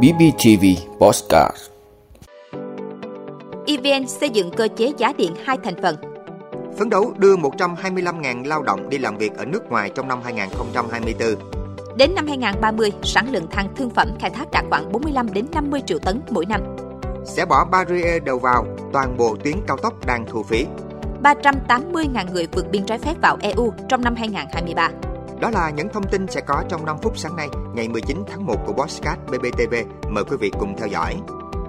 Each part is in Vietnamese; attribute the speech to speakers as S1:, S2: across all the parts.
S1: BBTV Postcard
S2: EVN xây dựng cơ chế giá điện hai thành phần.
S3: Phấn đấu đưa 125.000 lao động đi làm việc ở nước ngoài trong năm 2024.
S2: Đến năm 2030, sản lượng than thương phẩm khai thác đạt khoảng 45 đến 50 triệu tấn mỗi năm.
S3: Sẽ bỏ barrier đầu vào toàn bộ tuyến cao tốc đang thu phí.
S2: 380.000 người vượt biên trái phép vào EU trong năm 2023.
S3: Đó là những thông tin sẽ có trong 5 phút sáng nay, ngày 19 tháng 1 của Bosscat BBTV. Mời quý vị cùng theo dõi.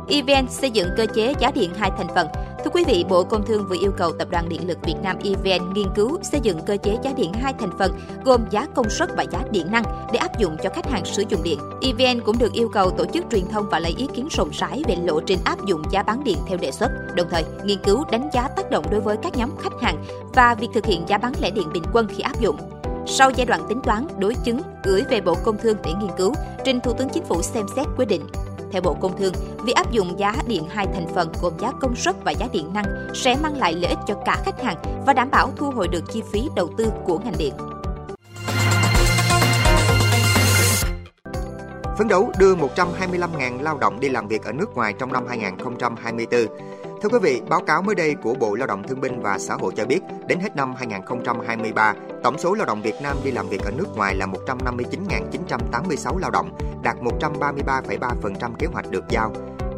S2: EVN xây dựng cơ chế giá điện hai thành phần. Thưa quý vị, Bộ Công Thương vừa yêu cầu Tập đoàn Điện lực Việt Nam EVN nghiên cứu xây dựng cơ chế giá điện hai thành phần gồm giá công suất và giá điện năng để áp dụng cho khách hàng sử dụng điện. EVN cũng được yêu cầu tổ chức truyền thông và lấy ý kiến rộng rãi về lộ trình áp dụng giá bán điện theo đề xuất, đồng thời nghiên cứu đánh giá tác động đối với các nhóm khách hàng và việc thực hiện giá bán lẻ điện bình quân khi áp dụng. Sau giai đoạn tính toán, đối chứng, gửi về Bộ Công Thương để nghiên cứu, trình Thủ tướng Chính phủ xem xét quyết định. Theo Bộ Công Thương, việc áp dụng giá điện hai thành phần gồm giá công suất và giá điện năng sẽ mang lại lợi ích cho cả khách hàng và đảm bảo thu hồi được chi phí đầu tư của ngành điện.
S3: Phấn đấu đưa 125.000 lao động đi làm việc ở nước ngoài trong năm 2024. Thưa quý vị, báo cáo mới đây của Bộ Lao động Thương binh và Xã hội cho biết, đến hết năm 2023, tổng số lao động Việt Nam đi làm việc ở nước ngoài là 159.986 lao động, đạt 133,3% kế hoạch được giao.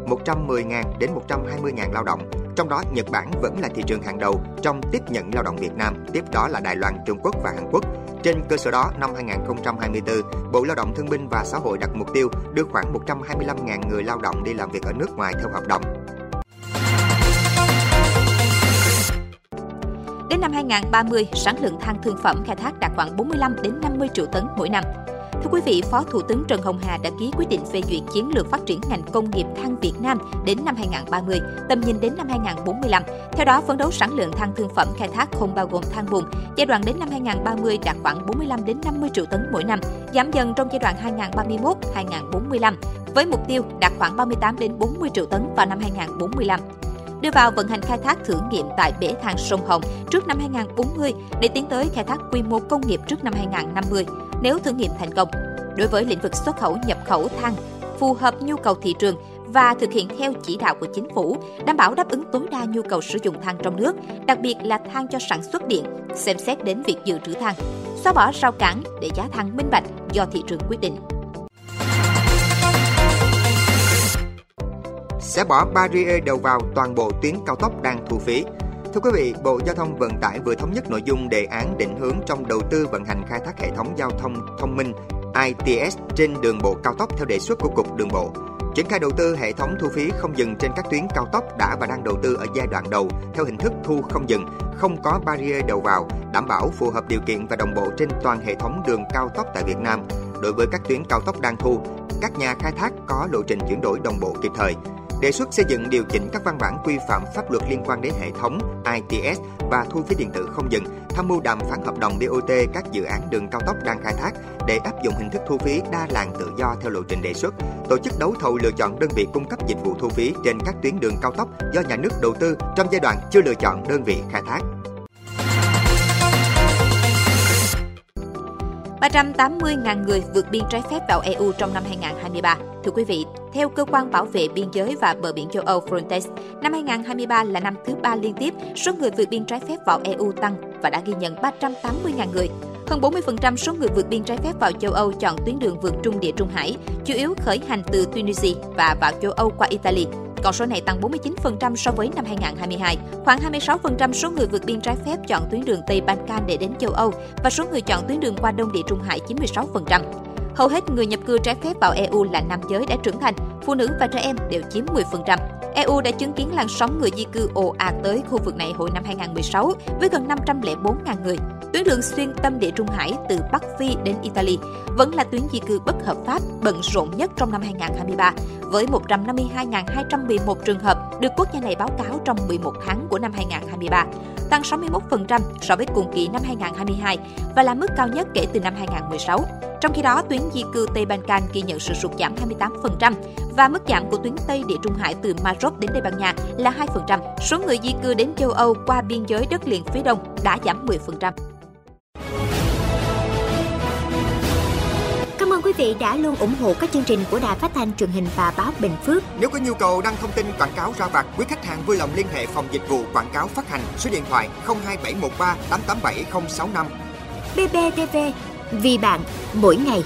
S3: 110.000 đến 120.000 lao động, trong đó Nhật Bản vẫn là thị trường hàng đầu trong tiếp nhận lao động Việt Nam, tiếp đó là Đài Loan, Trung Quốc và Hàn Quốc. Trên cơ sở đó, năm 2024, Bộ Lao động Thương binh và Xã hội đặt mục tiêu đưa khoảng 125.000 người lao động đi làm việc ở nước ngoài theo hợp đồng.
S2: Đến năm 2030, sản lượng than thương phẩm khai thác đạt khoảng 45 đến 50 triệu tấn mỗi năm. Thưa quý vị, Phó Thủ tướng Trần Hồng Hà đã ký quyết định phê duyệt chiến lược phát triển ngành công nghiệp than Việt Nam đến năm 2030, tầm nhìn đến năm 2045. Theo đó, phấn đấu sản lượng than thương phẩm khai thác không bao gồm than bùn, giai đoạn đến năm 2030 đạt khoảng 45 đến 50 triệu tấn mỗi năm, giảm dần trong giai đoạn 2031-2045 với mục tiêu đạt khoảng 38 đến 40 triệu tấn vào năm 2045 đưa vào vận hành khai thác thử nghiệm tại bể than sông Hồng trước năm 2040 để tiến tới khai thác quy mô công nghiệp trước năm 2050 nếu thử nghiệm thành công. Đối với lĩnh vực xuất khẩu nhập khẩu than, phù hợp nhu cầu thị trường và thực hiện theo chỉ đạo của chính phủ, đảm bảo đáp ứng tối đa nhu cầu sử dụng than trong nước, đặc biệt là than cho sản xuất điện, xem xét đến việc dự trữ than, xóa bỏ rào cản để giá than minh bạch do thị trường quyết định.
S3: Sẽ bỏ barrier đầu vào toàn bộ tuyến cao tốc đang thu phí. Thưa quý vị, Bộ Giao thông Vận tải vừa thống nhất nội dung đề án định hướng trong đầu tư vận hành khai thác hệ thống giao thông thông minh ITS trên đường bộ cao tốc theo đề xuất của Cục Đường bộ. Triển khai đầu tư hệ thống thu phí không dừng trên các tuyến cao tốc đã và đang đầu tư ở giai đoạn đầu theo hình thức thu không dừng, không có barrier đầu vào, đảm bảo phù hợp điều kiện và đồng bộ trên toàn hệ thống đường cao tốc tại Việt Nam. Đối với các tuyến cao tốc đang thu, các nhà khai thác có lộ trình chuyển đổi đồng bộ kịp thời đề xuất xây dựng điều chỉnh các văn bản quy phạm pháp luật liên quan đến hệ thống ITS và thu phí điện tử không dừng, tham mưu đàm phán hợp đồng BOT các dự án đường cao tốc đang khai thác để áp dụng hình thức thu phí đa làn tự do theo lộ trình đề xuất, tổ chức đấu thầu lựa chọn đơn vị cung cấp dịch vụ thu phí trên các tuyến đường cao tốc do nhà nước đầu tư trong giai đoạn chưa lựa chọn đơn vị khai thác.
S2: 380.000 người vượt biên trái phép vào EU trong năm 2023. Thưa quý vị, theo cơ quan bảo vệ biên giới và bờ biển châu Âu Frontex, năm 2023 là năm thứ ba liên tiếp số người vượt biên trái phép vào EU tăng và đã ghi nhận 380.000 người. Hơn 40% số người vượt biên trái phép vào châu Âu chọn tuyến đường vượt trung địa Trung Hải, chủ yếu khởi hành từ Tunisia và vào châu Âu qua Italy. Con số này tăng 49% so với năm 2022. Khoảng 26% số người vượt biên trái phép chọn tuyến đường Tây Balkan để đến châu Âu và số người chọn tuyến đường qua Đông Địa Trung Hải 96%. Hầu hết người nhập cư trái phép vào EU là nam giới đã trưởng thành, phụ nữ và trẻ em đều chiếm 10%. EU đã chứng kiến làn sóng người di cư ồ ạt tới khu vực này hồi năm 2016 với gần 504.000 người. Tuyến đường xuyên tâm địa Trung Hải từ Bắc Phi đến Italy vẫn là tuyến di cư bất hợp pháp bận rộn nhất trong năm 2023 với 152.211 trường hợp được quốc gia này báo cáo trong 11 tháng của năm 2023, tăng 61% so với cùng kỳ năm 2022 và là mức cao nhất kể từ năm 2016. Trong khi đó, tuyến di cư Tây Balkan ghi nhận sự sụt giảm 28% và mức giảm của tuyến Tây Địa Trung Hải từ Maroc đến Tây Ban Nha là 2%. Số người di cư đến châu Âu qua biên giới đất liền phía đông đã giảm 10%.
S4: quý vị đã luôn ủng hộ các chương trình của Đài Phát thanh truyền hình và báo Bình Phước.
S3: Nếu có nhu cầu đăng thông tin quảng cáo ra vặt, quý khách hàng vui lòng liên hệ phòng dịch vụ quảng cáo phát hành số điện thoại 02713 887065.
S4: BBTV, vì bạn, mỗi ngày.